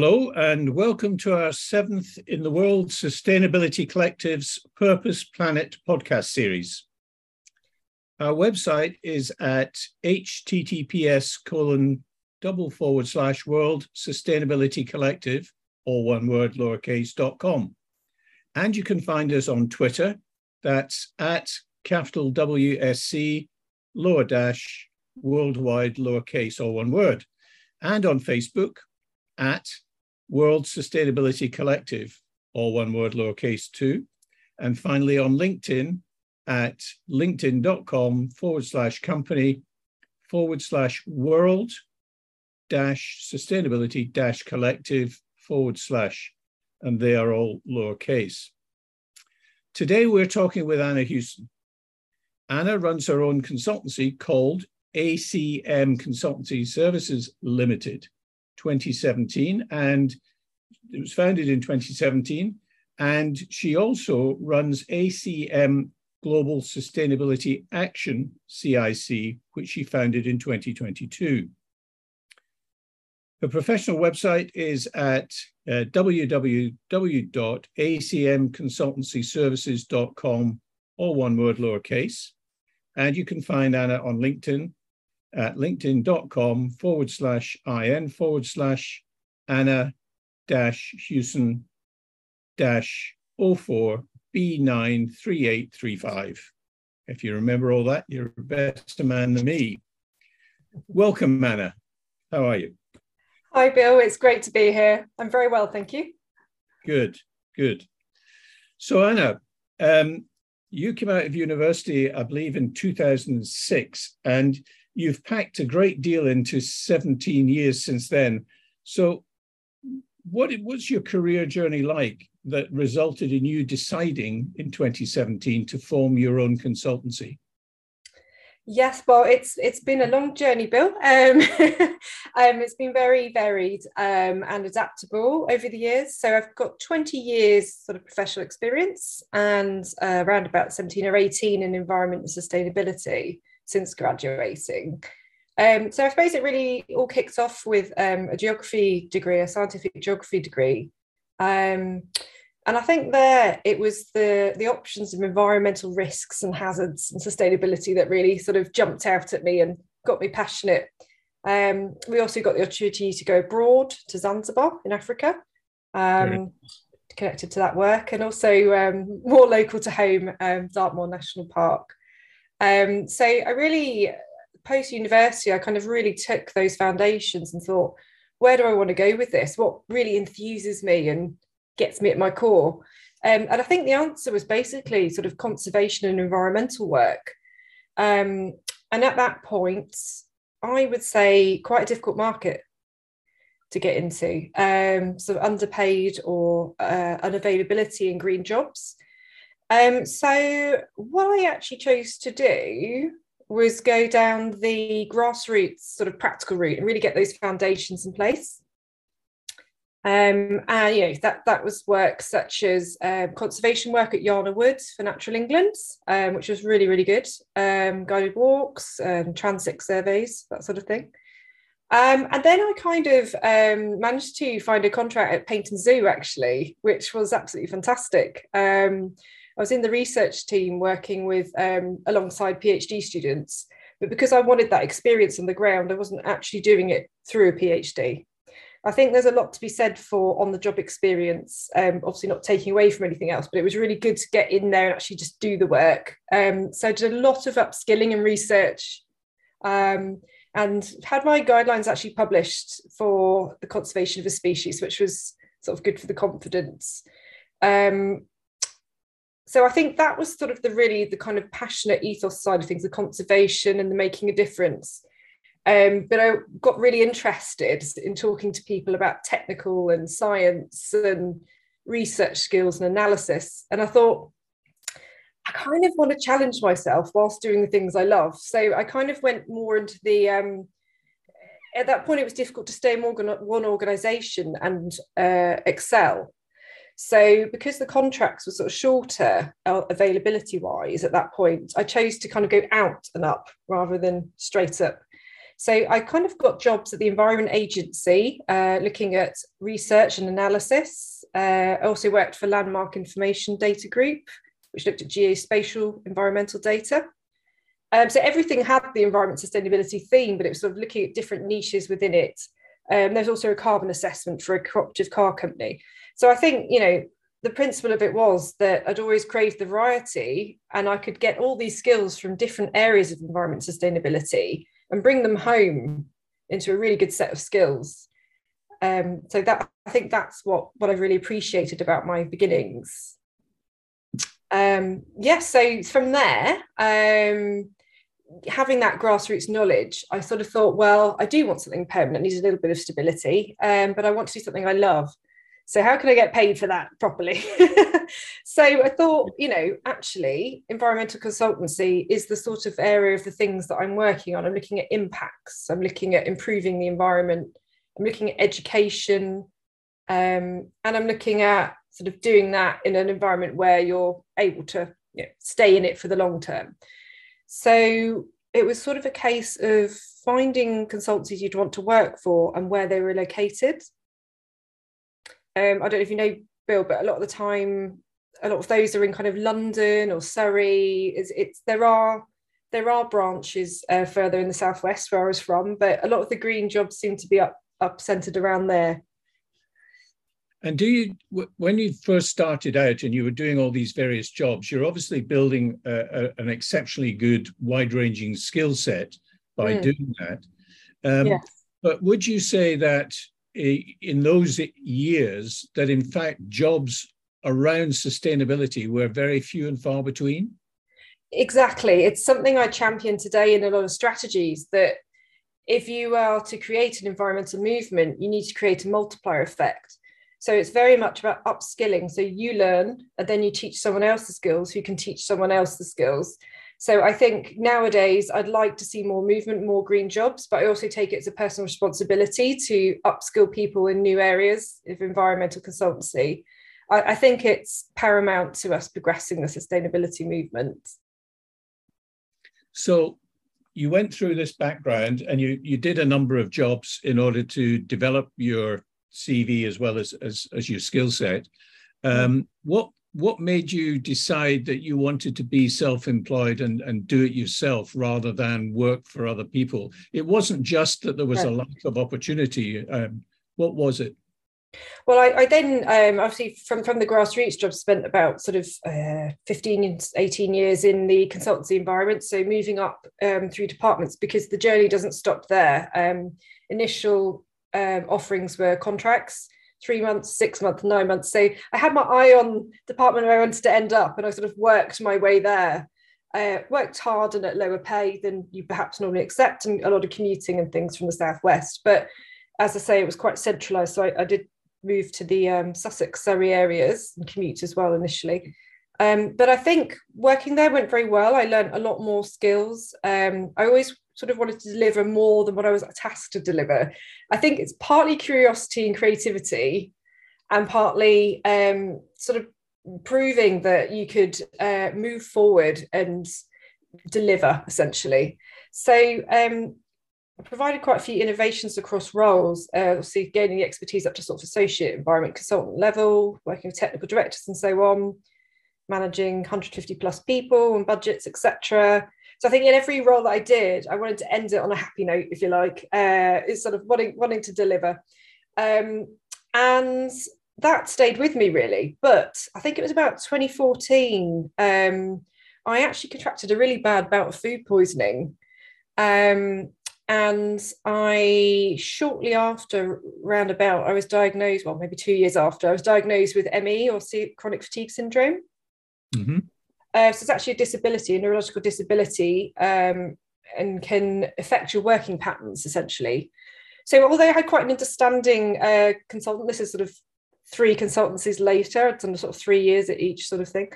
Hello, and welcome to our seventh in the World Sustainability Collective's Purpose Planet podcast series. Our website is at https colon double forward slash world sustainability collective, or one word lowercase dot com. And you can find us on Twitter, that's at capital WSC lower dash worldwide lowercase, or one word, and on Facebook at World Sustainability Collective, all one word, lowercase two. And finally on LinkedIn at linkedin.com forward slash company forward slash world dash sustainability dash collective forward slash, and they are all lowercase. Today we're talking with Anna Hewson. Anna runs her own consultancy called ACM Consultancy Services Limited. 2017, and it was founded in 2017. And she also runs ACM Global Sustainability Action, CIC, which she founded in 2022. Her professional website is at uh, www.acmconsultancyservices.com, all one word lowercase. And you can find Anna on LinkedIn at linkedin.com forward slash in forward slash Anna dash Hewson dash 04 B93835. If you remember all that, you're a better man than me. Welcome, Anna. How are you? Hi, Bill. It's great to be here. I'm very well, thank you. Good, good. So, Anna, um, you came out of university, I believe, in 2006, and you've packed a great deal into 17 years since then. So, what what's your career journey like that resulted in you deciding in 2017 to form your own consultancy? Yes, well, it's it's been a long journey, Bill. Um, um, it's been very varied um, and adaptable over the years. So I've got 20 years sort of professional experience and uh, around about 17 or 18 in environment and sustainability since graduating. Um, so I suppose it really all kicks off with um, a geography degree, a scientific geography degree. Um, and I think there it was the, the options of environmental risks and hazards and sustainability that really sort of jumped out at me and got me passionate. Um, we also got the opportunity to go abroad to Zanzibar in Africa, um, connected to that work, and also um, more local to home, um, Dartmoor National Park. Um, so I really, post university, I kind of really took those foundations and thought, where do I want to go with this? What really enthuses me and gets me at my core? Um, and I think the answer was basically sort of conservation and environmental work. Um, and at that point, I would say quite a difficult market to get into, um, sort of underpaid or uh, unavailability in green jobs. Um, so what I actually chose to do was go down the grassroots sort of practical route and really get those foundations in place. Um, and you know that that was work such as um, conservation work at Yarner Woods for Natural England, um, which was really really good. Um, guided walks, and transect surveys, that sort of thing. Um, and then I kind of um, managed to find a contract at Paignton Zoo actually, which was absolutely fantastic. I was in the research team working with um, alongside PhD students, but because I wanted that experience on the ground, I wasn't actually doing it through a PhD. I think there's a lot to be said for on the job experience. Um, obviously, not taking away from anything else, but it was really good to get in there and actually just do the work. Um, so I did a lot of upskilling and research, um, and had my guidelines actually published for the conservation of a species, which was sort of good for the confidence. Um, so I think that was sort of the really the kind of passionate ethos side of things, the conservation and the making a difference. Um, but I got really interested in talking to people about technical and science and research skills and analysis. And I thought, I kind of want to challenge myself whilst doing the things I love. So I kind of went more into the, um, at that point, it was difficult to stay in one organization and uh, excel. So because the contracts were sort of shorter uh, availability wise at that point, I chose to kind of go out and up rather than straight up. So I kind of got jobs at the Environment Agency, uh, looking at research and analysis. Uh, I also worked for Landmark Information Data Group, which looked at geospatial environmental data. Um, so everything had the environment sustainability theme, but it was sort of looking at different niches within it. Um, there's also a carbon assessment for a cooperative car company. So I think, you know, the principle of it was that I'd always craved the variety and I could get all these skills from different areas of environment sustainability and bring them home into a really good set of skills. Um, so that I think that's what what I've really appreciated about my beginnings. Um, yes, yeah, so from there, um, having that grassroots knowledge, I sort of thought, well, I do want something permanent, needs a little bit of stability, um, but I want to do something I love. So how can I get paid for that properly? so I thought, you know, actually, environmental consultancy is the sort of area of the things that I'm working on. I'm looking at impacts. I'm looking at improving the environment. I'm looking at education, um, and I'm looking at sort of doing that in an environment where you're able to you know, stay in it for the long term. So it was sort of a case of finding consultancies you'd want to work for and where they were located. Um, I don't know if you know Bill, but a lot of the time, a lot of those are in kind of London or Surrey. It's, it's there are there are branches uh, further in the southwest where I was from, but a lot of the green jobs seem to be up up centered around there. And do you, when you first started out and you were doing all these various jobs, you're obviously building a, a, an exceptionally good, wide-ranging skill set by mm. doing that. Um, yes. But would you say that in those years, that in fact jobs around sustainability were very few and far between? Exactly. It's something I champion today in a lot of strategies that if you are to create an environmental movement, you need to create a multiplier effect. So it's very much about upskilling. So you learn and then you teach someone else the skills who can teach someone else the skills. So I think nowadays I'd like to see more movement, more green jobs, but I also take it as a personal responsibility to upskill people in new areas of environmental consultancy. I, I think it's paramount to us progressing the sustainability movement. So you went through this background and you you did a number of jobs in order to develop your CV as well as as, as your skill set. Um, what what made you decide that you wanted to be self-employed and, and do it yourself rather than work for other people? It wasn't just that there was a lack of opportunity. Um, what was it? Well, I, I then um, obviously from, from the grassroots job spent about sort of uh, 15, 18 years in the consultancy environment. So moving up um, through departments because the journey doesn't stop there. Um, initial um, offerings were contracts three months, six months, nine months. So I had my eye on department where I wanted to end up, and I sort of worked my way there. Uh, worked hard and at lower pay than you perhaps normally accept, and a lot of commuting and things from the southwest. But as I say, it was quite centralised, so I, I, did move to the um, Sussex, Surrey areas and commute as well initially. Um, but I think working there went very well. I learned a lot more skills. Um, I always sort of wanted to deliver more than what I was tasked to deliver. I think it's partly curiosity and creativity, and partly um, sort of proving that you could uh, move forward and deliver essentially. So um, I provided quite a few innovations across roles, uh, obviously gaining the expertise up to sort of associate environment consultant level, working with technical directors and so on, managing 150 plus people and budgets, etc. So I think in every role that I did, I wanted to end it on a happy note, if you like. Uh, it's sort of wanting wanting to deliver, um, and that stayed with me really. But I think it was about 2014. Um, I actually contracted a really bad bout of food poisoning. Um, and I shortly after, roundabout, I was diagnosed. Well, maybe two years after, I was diagnosed with ME or chronic fatigue syndrome. Mm-hmm. Uh, so it's actually a disability, a neurological disability, um, and can affect your working patterns essentially. So although I had quite an understanding uh, consultant, this is sort of three consultancies later, it's done sort of three years at each sort of thing.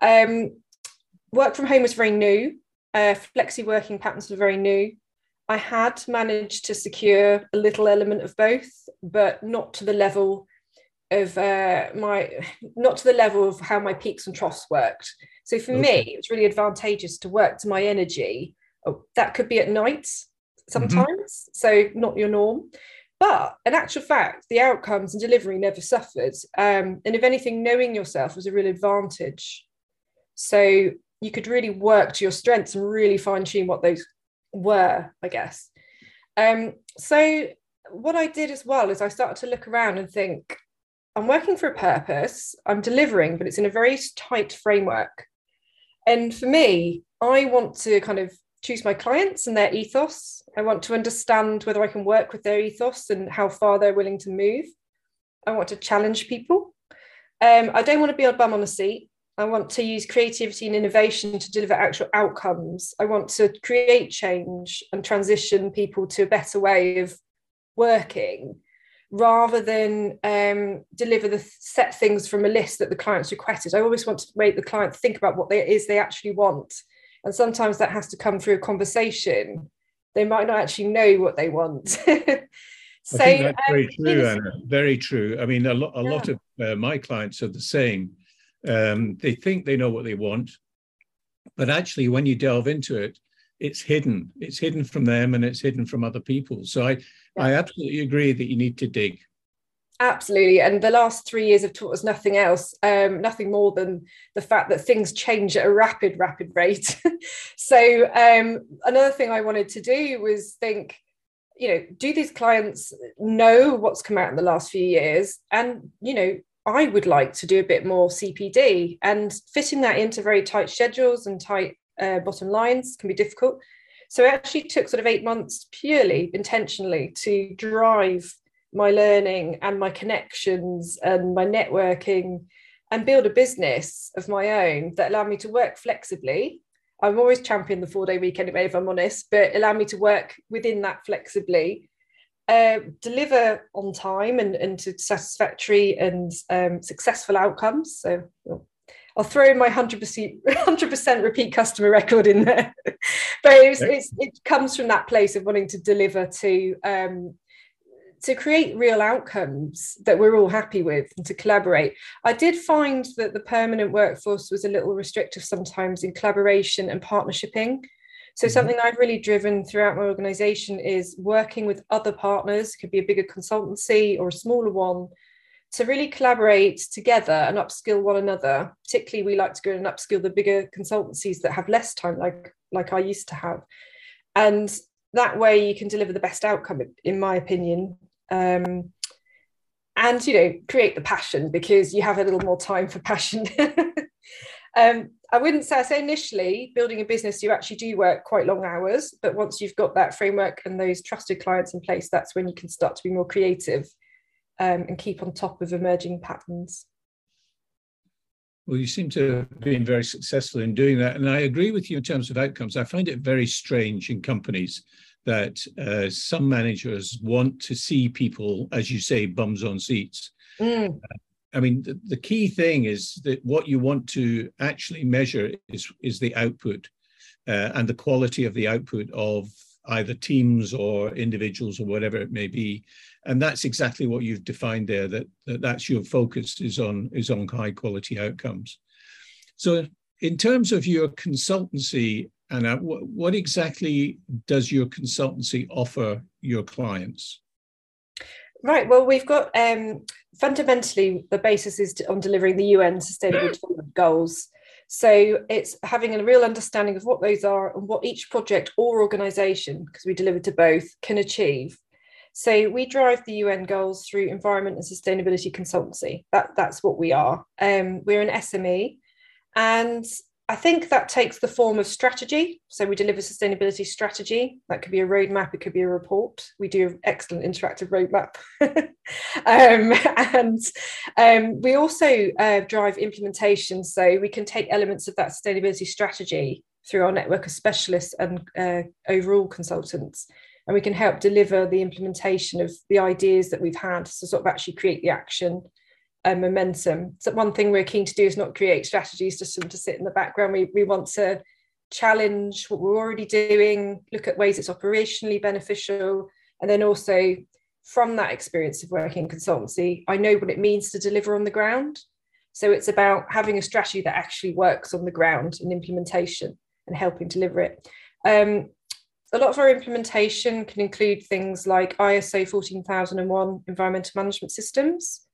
Um, work from home was very new. Uh, flexi working patterns were very new. I had managed to secure a little element of both, but not to the level of uh, my, not to the level of how my peaks and troughs worked. So for okay. me, it was really advantageous to work to my energy. Oh, that could be at night sometimes, mm-hmm. so not your norm. But in actual fact, the outcomes and delivery never suffered. Um, and if anything, knowing yourself was a real advantage. So you could really work to your strengths and really fine tune what those were, I guess. Um, so what I did as well is I started to look around and think, I'm working for a purpose, I'm delivering, but it's in a very tight framework. And for me, I want to kind of choose my clients and their ethos. I want to understand whether I can work with their ethos and how far they're willing to move. I want to challenge people. Um, I don't want to be a bum on a seat. I want to use creativity and innovation to deliver actual outcomes. I want to create change and transition people to a better way of working rather than um, deliver the set things from a list that the client's requested. I always want to make the client think about what it is they actually want. And sometimes that has to come through a conversation. They might not actually know what they want. so I think that's um, very true, Anna. Very true. I mean, a, lo- a yeah. lot of uh, my clients are the same. Um, they think they know what they want, but actually, when you delve into it, it's hidden. It's hidden from them, and it's hidden from other people. So I, yeah. I absolutely agree that you need to dig. Absolutely, and the last three years have taught us nothing else, um, nothing more than the fact that things change at a rapid, rapid rate. so um, another thing I wanted to do was think you know do these clients know what's come out in the last few years and you know I would like to do a bit more CPD and fitting that into very tight schedules and tight uh, bottom lines can be difficult. So it actually took sort of eight months purely intentionally to drive my learning and my connections and my networking and build a business of my own that allowed me to work flexibly. I'm always champion the four day week anyway, if I'm honest, but allowed me to work within that flexibly uh, deliver on time and, and to satisfactory and um, successful outcomes. So I'll throw my 100%, 100% repeat customer record in there. but it's, it's, it comes from that place of wanting to deliver to um, to create real outcomes that we're all happy with and to collaborate. I did find that the permanent workforce was a little restrictive sometimes in collaboration and partnershiping. So, mm-hmm. something I've really driven throughout my organization is working with other partners, could be a bigger consultancy or a smaller one, to really collaborate together and upskill one another. Particularly, we like to go and upskill the bigger consultancies that have less time, like, like I used to have. And that way, you can deliver the best outcome, in my opinion. Um, and you know create the passion because you have a little more time for passion um, I wouldn't say, I say initially building a business, you actually do work quite long hours, but once you've got that framework and those trusted clients in place, that's when you can start to be more creative um, and keep on top of emerging patterns. Well, you seem to have been very successful in doing that. And I agree with you in terms of outcomes. I find it very strange in companies that uh, some managers want to see people, as you say, bums on seats. Mm. I mean, the, the, key thing is that what you want to actually measure is, is the output uh, and the quality of the output of either teams or individuals or whatever it may be. And that's exactly what you've defined there, that, that that's your focus is on, is on high quality outcomes. So in terms of your consultancy, Anna, what, what exactly does your consultancy offer your clients? Right. Well, we've got um, fundamentally the basis is to, on delivering the UN Sustainable Development Goals. So it's having a real understanding of what those are and what each project or organisation, because we deliver to both, can achieve. So we drive the UN goals through environment and sustainability consultancy. That, that's what we are. Um, we're an SME, and I think that takes the form of strategy. So we deliver sustainability strategy. That could be a roadmap, it could be a report. We do an excellent interactive roadmap. um, and um, we also uh, drive implementation. So we can take elements of that sustainability strategy through our network of specialists and uh, overall consultants. And we can help deliver the implementation of the ideas that we've had to sort of actually create the action and momentum. So one thing we're keen to do is not create strategies just to sit in the background. We, we want to challenge what we're already doing, look at ways it's operationally beneficial, and then also from that experience of working in consultancy, I know what it means to deliver on the ground. So it's about having a strategy that actually works on the ground in implementation and helping deliver it. Um, a lot of our implementation can include things like ISO 14001 environmental management systems,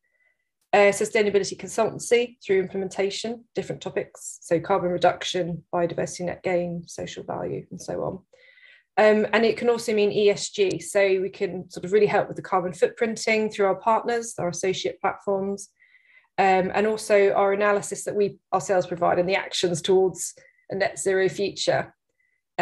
uh, sustainability consultancy through implementation, different topics, so carbon reduction, biodiversity net gain, social value, and so on. Um, and it can also mean ESG. So we can sort of really help with the carbon footprinting through our partners, our associate platforms, um, and also our analysis that we ourselves provide and the actions towards a net zero future.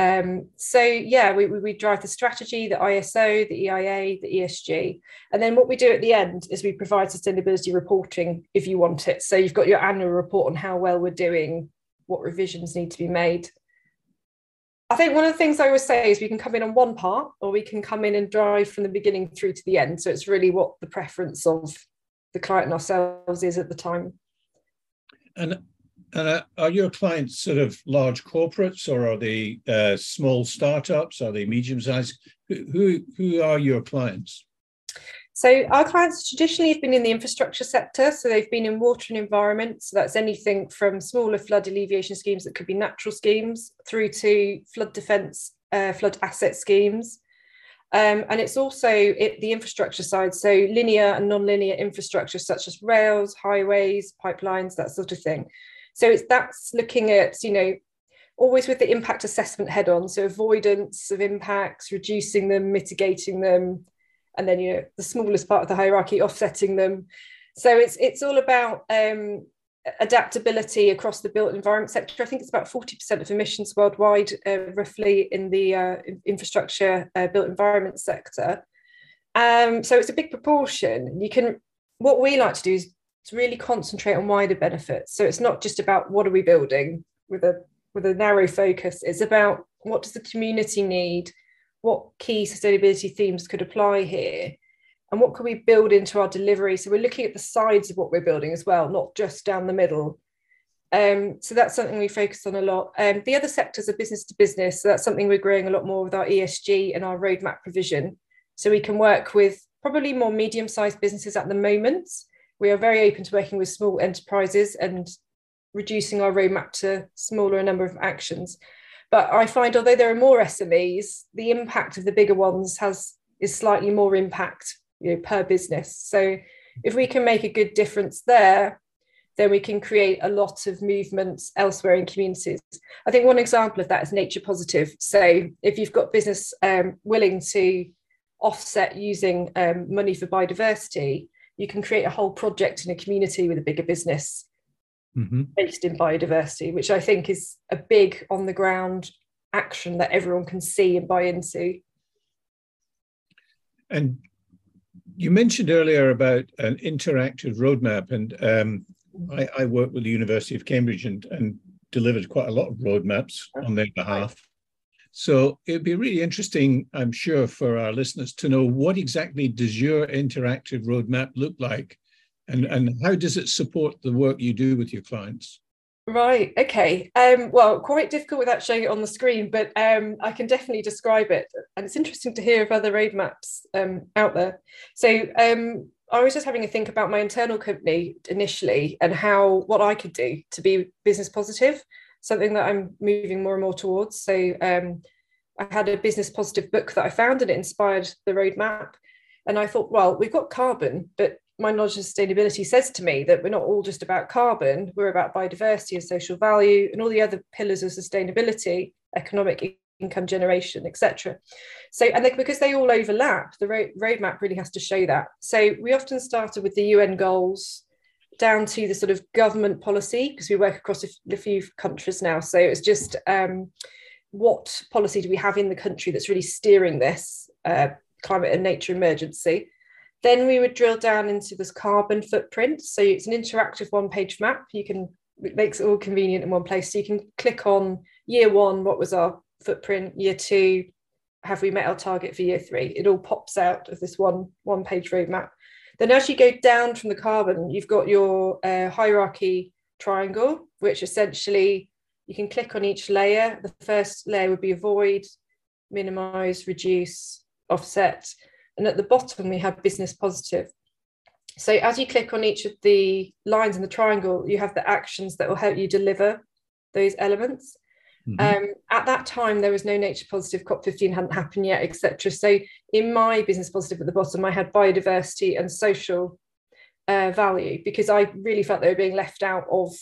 Um, so yeah, we, we drive the strategy, the ISO, the EIA, the ESG. And then what we do at the end is we provide sustainability reporting if you want it. So you've got your annual report on how well we're doing, what revisions need to be made. I think one of the things I always say is we can come in on one part or we can come in and drive from the beginning through to the end. So it's really what the preference of the client and ourselves is at the time. And and uh, are your clients sort of large corporates or are they uh, small startups? Are they medium sized? Who, who are your clients? So our clients traditionally have been in the infrastructure sector. So they've been in water and environment. So that's anything from smaller flood alleviation schemes that could be natural schemes through to flood defence, uh, flood asset schemes. Um, and it's also it, the infrastructure side, so linear and non-linear infrastructure such as rails, highways, pipelines, that sort of thing. So it's that's looking at, you know, always with the impact assessment head on. So avoidance of impacts, reducing them, mitigating them, and then you know the smallest part of the hierarchy, offsetting them. So it's it's all about um, adaptability across the built environment sector. I think it's about 40% of emissions worldwide, uh, roughly in the uh, infrastructure uh, built environment sector. Um, so it's a big proportion. You can what we like to do is to really concentrate on wider benefits. So it's not just about what are we building with a with a narrow focus. It's about what does the community need, what key sustainability themes could apply here, and what can we build into our delivery. So we're looking at the sides of what we're building as well, not just down the middle. Um, so that's something we focus on a lot. Um, the other sectors are business to business. So that's something we're growing a lot more with our ESG and our roadmap provision. So we can work with probably more medium sized businesses at the moment we are very open to working with small enterprises and reducing our roadmap to smaller number of actions. But I find although there are more SMEs, the impact of the bigger ones has is slightly more impact you know, per business. So if we can make a good difference there, then we can create a lot of movements elsewhere in communities. I think one example of that is nature positive. So if you've got business um, willing to offset using um, money for biodiversity, you can create a whole project in a community with a bigger business mm-hmm. based in biodiversity, which I think is a big on the ground action that everyone can see and buy into. And you mentioned earlier about an interactive roadmap, and um, I, I work with the University of Cambridge and, and delivered quite a lot of roadmaps on their behalf. So it'd be really interesting, I'm sure, for our listeners to know what exactly does your interactive roadmap look like and, and how does it support the work you do with your clients? Right. Okay. Um, well, quite difficult without showing it on the screen, but um, I can definitely describe it. And it's interesting to hear of other roadmaps um, out there. So um, I was just having a think about my internal company initially and how what I could do to be business positive something that I'm moving more and more towards. So um, I had a business positive book that I found and it inspired the roadmap. And I thought, well, we've got carbon, but my knowledge of sustainability says to me that we're not all just about carbon, we're about biodiversity and social value and all the other pillars of sustainability, economic income generation, etc. So, and they, because they all overlap, the road, roadmap really has to show that. So, we often started with the UN goals down to the sort of government policy because we work across a, few countries now. So it's just um, what policy do we have in the country that's really steering this uh, climate and nature emergency? Then we would drill down into this carbon footprint. So it's an interactive one page map. You can, it makes it all convenient in one place. So you can click on year one, what was our footprint? Year two, have we met our target for year three? It all pops out of this one, one page roadmap. Then as you go down from the carbon, you've got your uh, hierarchy triangle, which essentially you can click on each layer. The first layer would be avoid, minimize, reduce, offset. And at the bottom, we have business positive. So as you click on each of the lines in the triangle, you have the actions that will help you deliver those elements. Mm-hmm. Um, at that time, there was no Nature Positive COP15 hadn't happened yet, etc. So in my business positive at the bottom, I had biodiversity and social uh, value because I really felt they were being left out of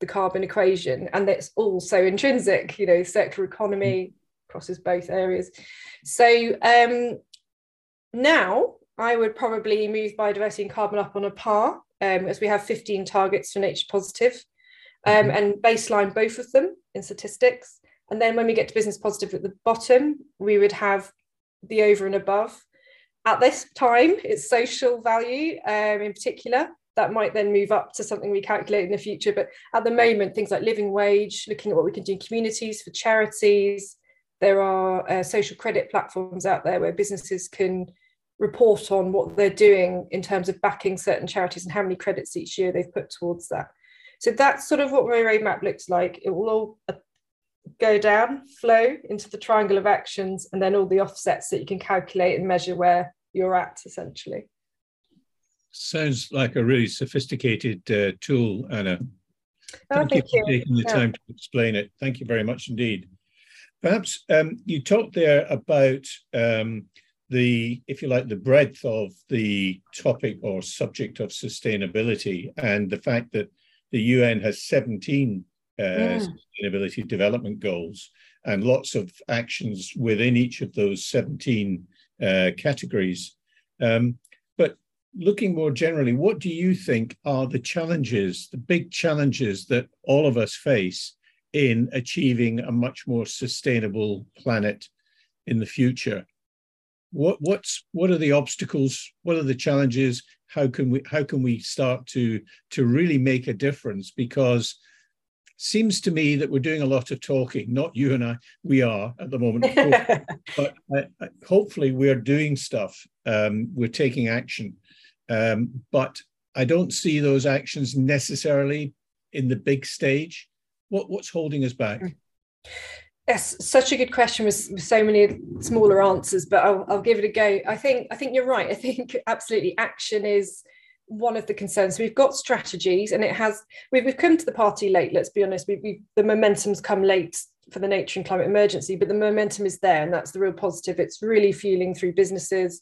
the carbon equation, and that's all so intrinsic. You know, circular economy mm-hmm. crosses both areas. So um, now I would probably move biodiversity and carbon up on a par, um, as we have 15 targets for Nature Positive um, mm-hmm. and baseline both of them in statistics. And then when we get to business positive at the bottom, we would have the over and above. At this time, it's social value um, in particular that might then move up to something we calculate in the future. But at the moment, things like living wage, looking at what we can do in communities for charities. There are uh, social credit platforms out there where businesses can report on what they're doing in terms of backing certain charities and how many credits each year they've put towards that. So that's sort of what my roadmap looks like. It will all uh, go down, flow into the triangle of actions, and then all the offsets that you can calculate and measure where you're at essentially. Sounds like a really sophisticated uh, tool, Anna. Oh, thank, thank you for taking the yeah. time to explain it. Thank you very much indeed. Perhaps um, you talked there about um, the, if you like, the breadth of the topic or subject of sustainability and the fact that the UN has 17 uh, mm. sustainability development goals and lots of actions within each of those 17 uh, categories. Um, but looking more generally, what do you think are the challenges, the big challenges that all of us face in achieving a much more sustainable planet in the future? What what's what are the obstacles? What are the challenges? How can we how can we start to to really make a difference? Because seems to me that we're doing a lot of talking. Not you and i we are at the moment but uh, uh, hopefully we're doing stuff. Um, we're taking action. Um, but i don't see those actions necessarily in the big stage. What what's holding us back Yes, such a good question with, so many smaller answers, but I'll, I'll, give it a go. I think I think you're right. I think absolutely action is one of the concerns. We've got strategies, and it has. We've, we've come to the party late. Let's be honest. We, we the momentum's come late for the nature and climate emergency, but the momentum is there, and that's the real positive. It's really fueling through businesses,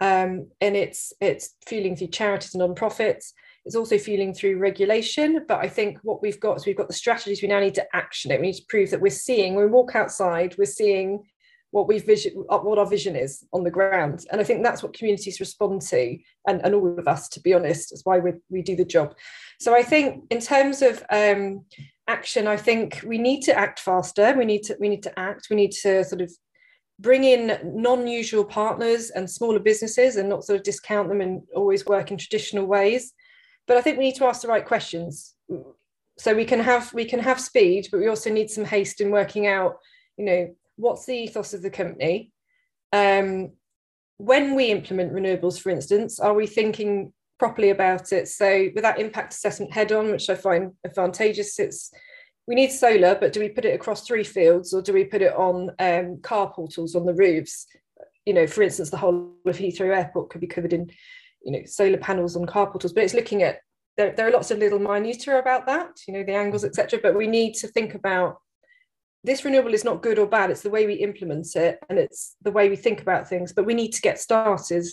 um, and it's it's fueling through charities and non-profits. It's also fueling through regulation. But I think what we've got is we've got the strategies. We now need to action it. We need to prove that we're seeing, when we walk outside, we're seeing what we vision what our vision is on the ground and i think that's what communities respond to and, and all of us to be honest is why we, we do the job so i think in terms of um, action i think we need to act faster we need to we need to act we need to sort of bring in non-usual partners and smaller businesses and not sort of discount them and always work in traditional ways but I think we need to ask the right questions. So we can have we can have speed, but we also need some haste in working out, you know, what's the ethos of the company. Um, when we implement renewables, for instance, are we thinking properly about it? So with that impact assessment head on, which I find advantageous, it's we need solar, but do we put it across three fields or do we put it on um, car portals on the roofs? You know, for instance, the whole of Heathrow Airport could be covered in you know solar panels on car portals but it's looking at there, there are lots of little minutia about that you know the angles mm-hmm. etc but we need to think about this renewable is not good or bad it's the way we implement it and it's the way we think about things but we need to get started.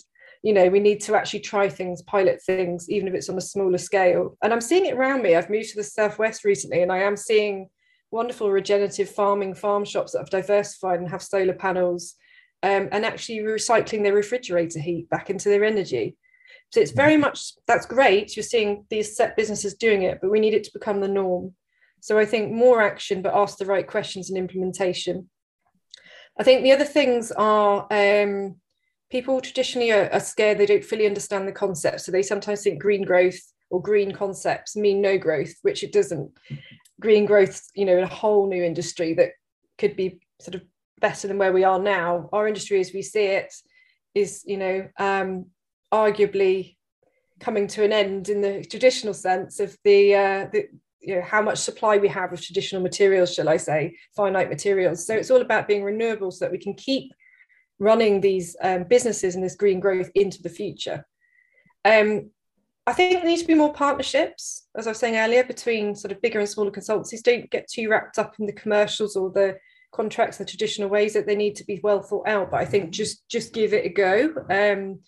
You know we need to actually try things pilot things even if it's on a smaller scale. And i'm seeing it around me. I've moved to the southwest recently and i am seeing wonderful regenerative farming farm shops that have diversified and have solar panels um, and actually recycling their refrigerator heat back into their energy so it's very much that's great. You're seeing these set businesses doing it, but we need it to become the norm. So I think more action, but ask the right questions and implementation. I think the other things are um, people traditionally are, are, scared they don't fully understand the concept. So they sometimes think green growth or green concepts mean no growth, which it doesn't. Green growth, you know, in a whole new industry that could be sort of better than where we are now. Our industry, as we see it, is you know um, arguably coming to an end in the traditional sense of the, uh, the you know how much supply we have of traditional materials shall i say finite materials so it's all about being renewable so that we can keep running these um, businesses and this green growth into the future um, i think there needs to be more partnerships, as I was saying earlier, between sort of bigger and smaller consultancies. Don't get too wrapped up in the commercials or the contracts the traditional ways that they need to be well thought out. But I think just just give it a go. Um,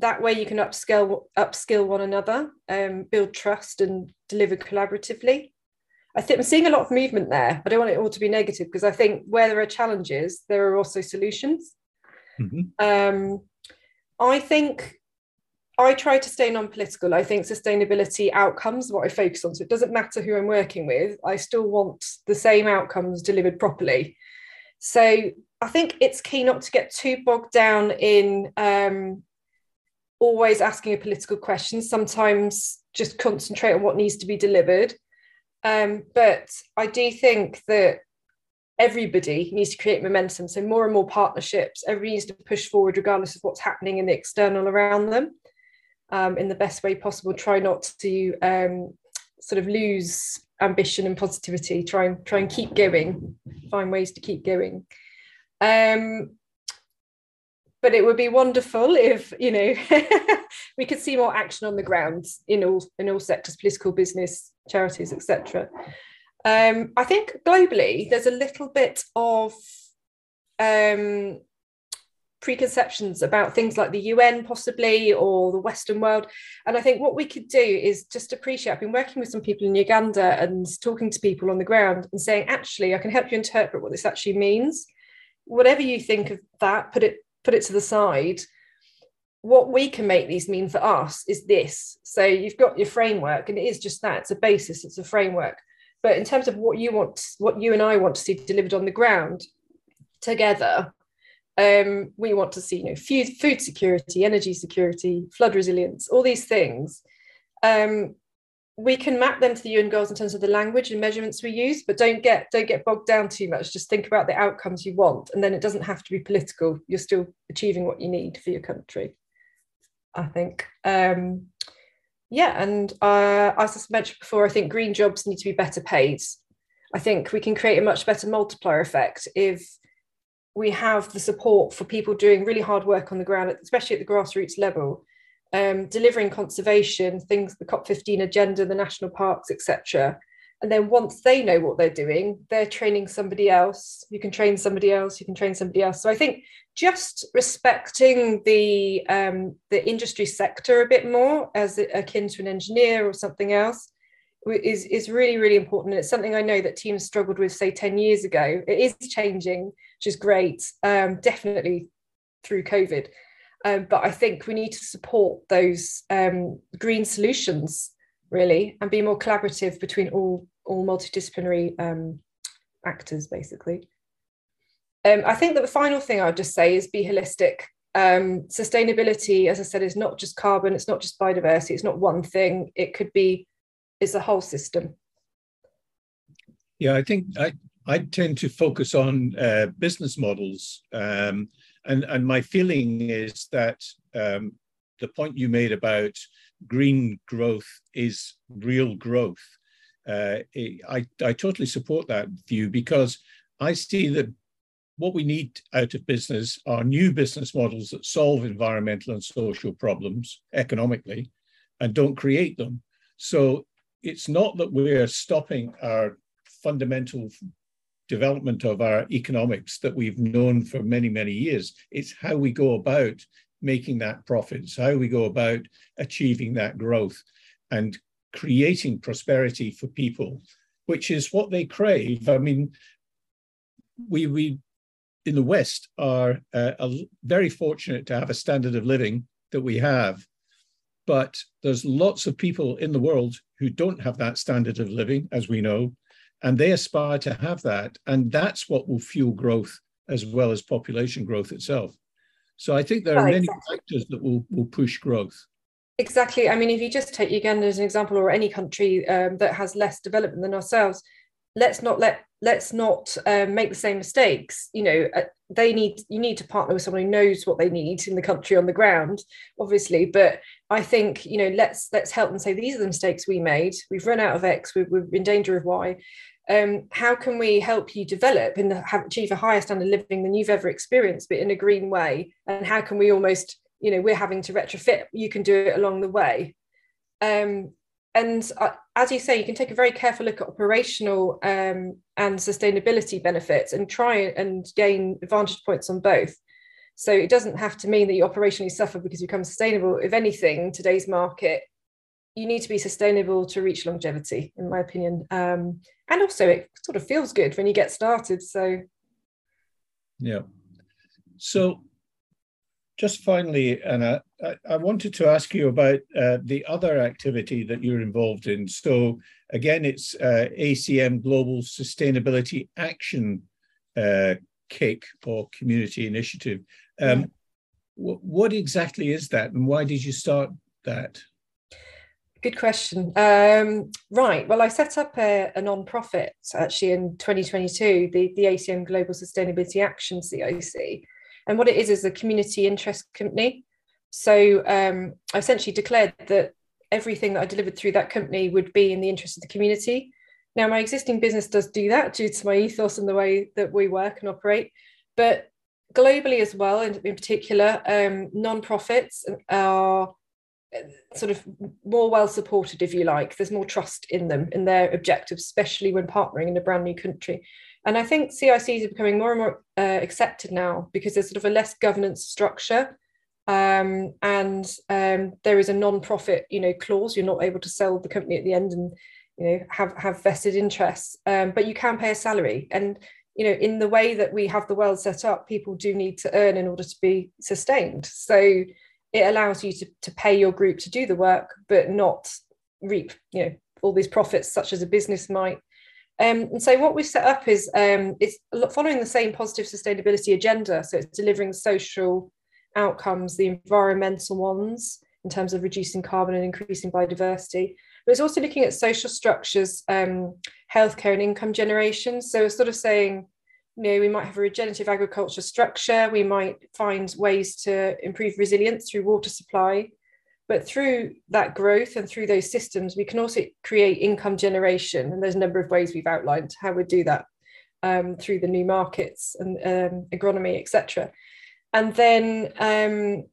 that way you can upskill upskill one another, um, build trust, and deliver collaboratively. I think I'm seeing a lot of movement there. I don't want it all to be negative because I think where there are challenges, there are also solutions. Mm-hmm. Um, I think I try to stay non-political. I think sustainability outcomes what I focus on. So it doesn't matter who I'm working with. I still want the same outcomes delivered properly. So I think it's key not to get too bogged down in um, always asking a political question. Sometimes just concentrate on what needs to be delivered. Um, but I do think that everybody needs to create momentum. So more and more partnerships. Everybody needs to push forward regardless of what's happening in the external around them. Um, in the best way possible. Try not to um, sort of lose ambition and positivity. Try and try and keep going. Find ways to keep going. Um, but it would be wonderful if you know we could see more action on the ground in all in all sectors political business charities etc um, i think globally there's a little bit of um, preconceptions about things like the un possibly or the western world. And i think what we could do is just appreciate i've been working with some people in uganda and talking to people on the ground and saying actually i can help you interpret what this actually means. Whatever you think of that put it put it to the side what we can make these mean for us is this. So you've got your framework and it is just that it's a basis it's a framework. But in terms of what you want what you and i want to see delivered on the ground together um, we want to see you know food, food security energy security flood resilience all these things. Um, we can map them to the UN goals in terms of the language and measurements we use, but don't get don't get bogged down too much. Just think about the outcomes you want, and then it doesn't have to be political. You're still achieving what you need for your country. I think. Um, yeah, and uh, as I mentioned before, I think green jobs need to be better paid. I think we can create a much better multiplier effect if we have the support for people doing really hard work on the ground, especially at the grassroots level, um, delivering conservation, things, the COP15 agenda, the national parks, etc. And then once they know what they're doing, they're training somebody else. You can train somebody else. You can train somebody else. So I think just respecting the um, the industry sector a bit more, as akin to an engineer or something else, is is really really important. And it's something I know that teams struggled with, say, ten years ago. It is changing, which is great. Um, definitely through COVID. Um, but I think we need to support those um, green solutions really and be more collaborative between all all multidisciplinary um, actors basically. Um, I think that the final thing I'd just say is be holistic. Um, sustainability, as I said, is not just carbon, it's not just biodiversity, it's not one thing. It could be, it's a whole system. Yeah, I think I, I tend to focus on uh, business models um, and and my feeling is that um, the point you made about green growth is real growth. Uh, I, I totally support that view because I see that what we need out of business are new business models that solve environmental and social problems economically and don't create them. So it's not that we're stopping our fundamental development of our economics that we've known for many, many years. It's how we go about making that profit, it's how we go about achieving that growth and creating prosperity for people, which is what they crave. I mean, we, we in the West are uh, very fortunate to have a standard of living that we have. But there's lots of people in the world who don't have that standard of living, as we know, and they aspire to have that. And that's what will fuel growth as well as population growth itself. So I think there are many exactly. factors that will, will push growth. Exactly. I mean, if you just take Uganda as an example, or any country um, that has less development than ourselves, let's not let let's not um, make the same mistakes. You know, uh, they need you need to partner with someone who knows what they need in the country on the ground, obviously. But I think you know, let's let's help them say these are the mistakes we made. We've run out of X. We're, we're in danger of Y um, how can we help you develop and have, achieve a higher standard of living than you've ever experienced, but in a green way? And how can we almost, you know, we're having to retrofit, you can do it along the way. Um, and uh, as you say, you can take a very careful look at operational um, and sustainability benefits and try and gain advantage points on both. So it doesn't have to mean that you operationally suffer because you become sustainable. If anything, today's market, you need to be sustainable to reach longevity, in my opinion. Um, and also, it sort of feels good when you get started. So, yeah. So, just finally, Anna, I, I wanted to ask you about uh, the other activity that you're involved in. So, again, it's uh, ACM Global Sustainability Action uh, or Community Initiative. Um, yeah. what exactly is that, and why did you start that? Good question. Um, right. Well, I set up a, a non-profit actually in 2022, the, the ACM Global Sustainability Action CIC. And what it is is a community interest company. So um, I essentially declared that everything that I delivered through that company would be in the interest of the community. Now, my existing business does do that due to my ethos and the way that we work and operate. But globally as well, in, in particular, um, non-profits are sort of more well supported, if you like. There's more trust in them, in their objectives, especially when partnering in a brand new country. And I think CICs are becoming more and more uh, accepted now because there's sort of a less governance structure. Um, and um, there is a non-profit, you know, clause. You're not able to sell the company at the end and, you know, have have vested interests. Um, but you can pay a salary. And you know, in the way that we have the world set up, people do need to earn in order to be sustained. So it allows you to, to pay your group to do the work, but not reap, you know, all these profits such as a business might. Um, and so what we've set up is um, it's following the same positive sustainability agenda. So it's delivering social outcomes, the environmental ones in terms of reducing carbon and increasing biodiversity. But it's also looking at social structures, um, healthcare and income generation. So it's sort of saying, you know, we might have a regenerative agriculture structure, we might find ways to improve resilience through water supply. But through that growth and through those systems, we can also create income generation. And there's a number of ways we've outlined how we do that um, through the new markets and um, agronomy, etc. And then, um,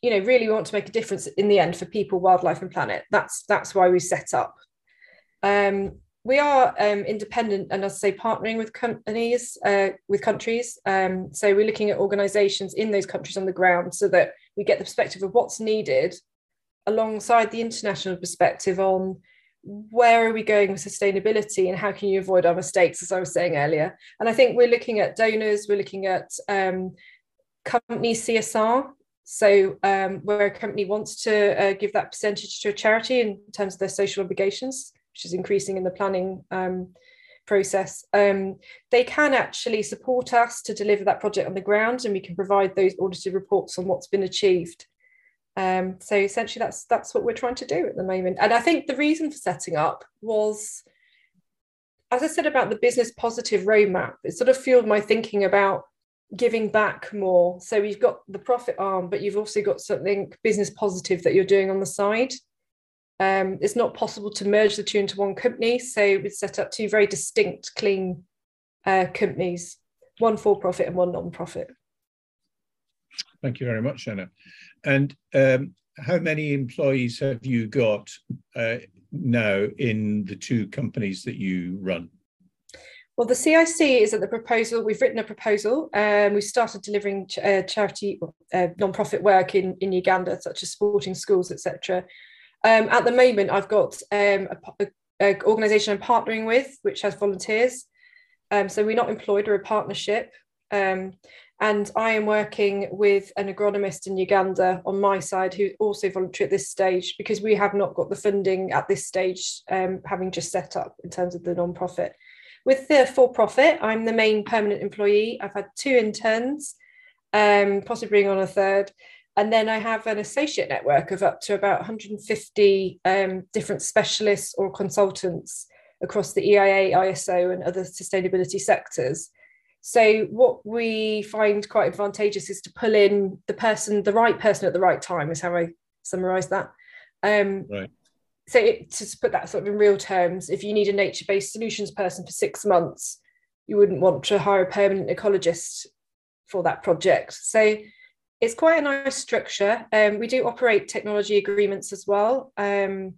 you know, really want to make a difference in the end for people, wildlife, and planet. That's that's why we set up. Um, we are um, independent and as I say partnering with companies uh, with countries um, so we're looking at organizations in those countries on the ground so that we get the perspective of what's needed alongside the international perspective on where are we going with sustainability and how can you avoid our mistakes as i was saying earlier and i think we're looking at donors we're looking at um, company csr so um, where a company wants to uh, give that percentage to a charity in terms of their social obligations which is increasing in the planning um, process, um, they can actually support us to deliver that project on the ground, and we can provide those audited reports on what's been achieved. Um, so essentially, that's that's what we're trying to do at the moment. And I think the reason for setting up was, as I said about the business positive roadmap, it sort of fueled my thinking about giving back more. So you've got the profit arm, but you've also got something business positive that you're doing on the side. Um, it's not possible to merge the two into one company, so we set up two very distinct, clean uh, companies, one for profit and one non-profit. Thank you very much, Anna. And um, how many employees have you got uh, now in the two companies that you run? Well, the CIC is at the proposal. We've written a proposal. Um, we've started delivering ch- uh, charity, uh, non-profit work in, in Uganda, such as sporting schools, etc. Um, at the moment, I've got um, a, a, a, organisation I'm partnering with, which has volunteers. Um, so we're not employed, we're a partnership. Um, and I am working with an agronomist in Uganda on my side who also voluntary at this stage because we have not got the funding at this stage, um, having just set up in terms of the non-profit. With the for-profit, I'm the main permanent employee. I've had two interns, um, possibly bring on a third. And then I have an associate network of up to about 150 um, different specialists or consultants across the EIA, ISO, and other sustainability sectors. So, what we find quite advantageous is to pull in the person, the right person at the right time, is how I summarize that. Um, right. So, it, to put that sort of in real terms, if you need a nature based solutions person for six months, you wouldn't want to hire a permanent ecologist for that project. So, it's quite a nice structure. Um, we do operate technology agreements as well. Um,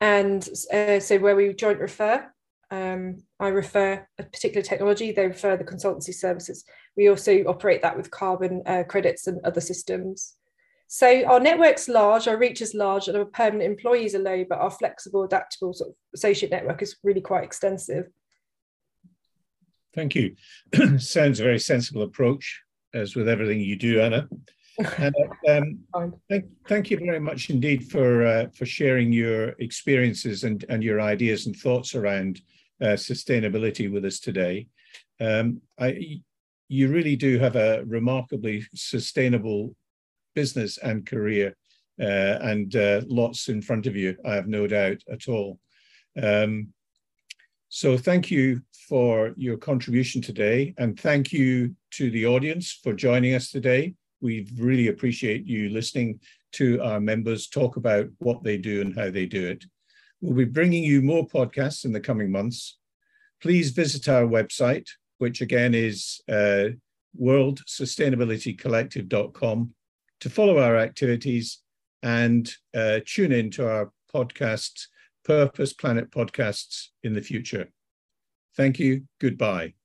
And uh, so where we joint refer, um, I refer a particular technology, they refer the consultancy services. We also operate that with carbon uh, credits and other systems. So our network's large, our reach is large, and our permanent employees are low, but our flexible, adaptable sort of associate network is really quite extensive. Thank you. Sounds a very sensible approach, as with everything you do, Anna. And, um, thank, thank, you very much indeed for uh, for sharing your experiences and, and your ideas and thoughts around uh, sustainability with us today. Um, I, you really do have a remarkably sustainable business and career, uh, and uh, lots in front of you. I have no doubt at all. Um, so thank you for your contribution today, and thank you to the audience for joining us today. We really appreciate you listening to our members talk about what they do and how they do it. We'll be bringing you more podcasts in the coming months. Please visit our website, which again is uh, worldsustainabilitycollective.com to follow our activities and uh, tune in to our podcasts Purpose Planet podcasts in the future. Thank you. Goodbye.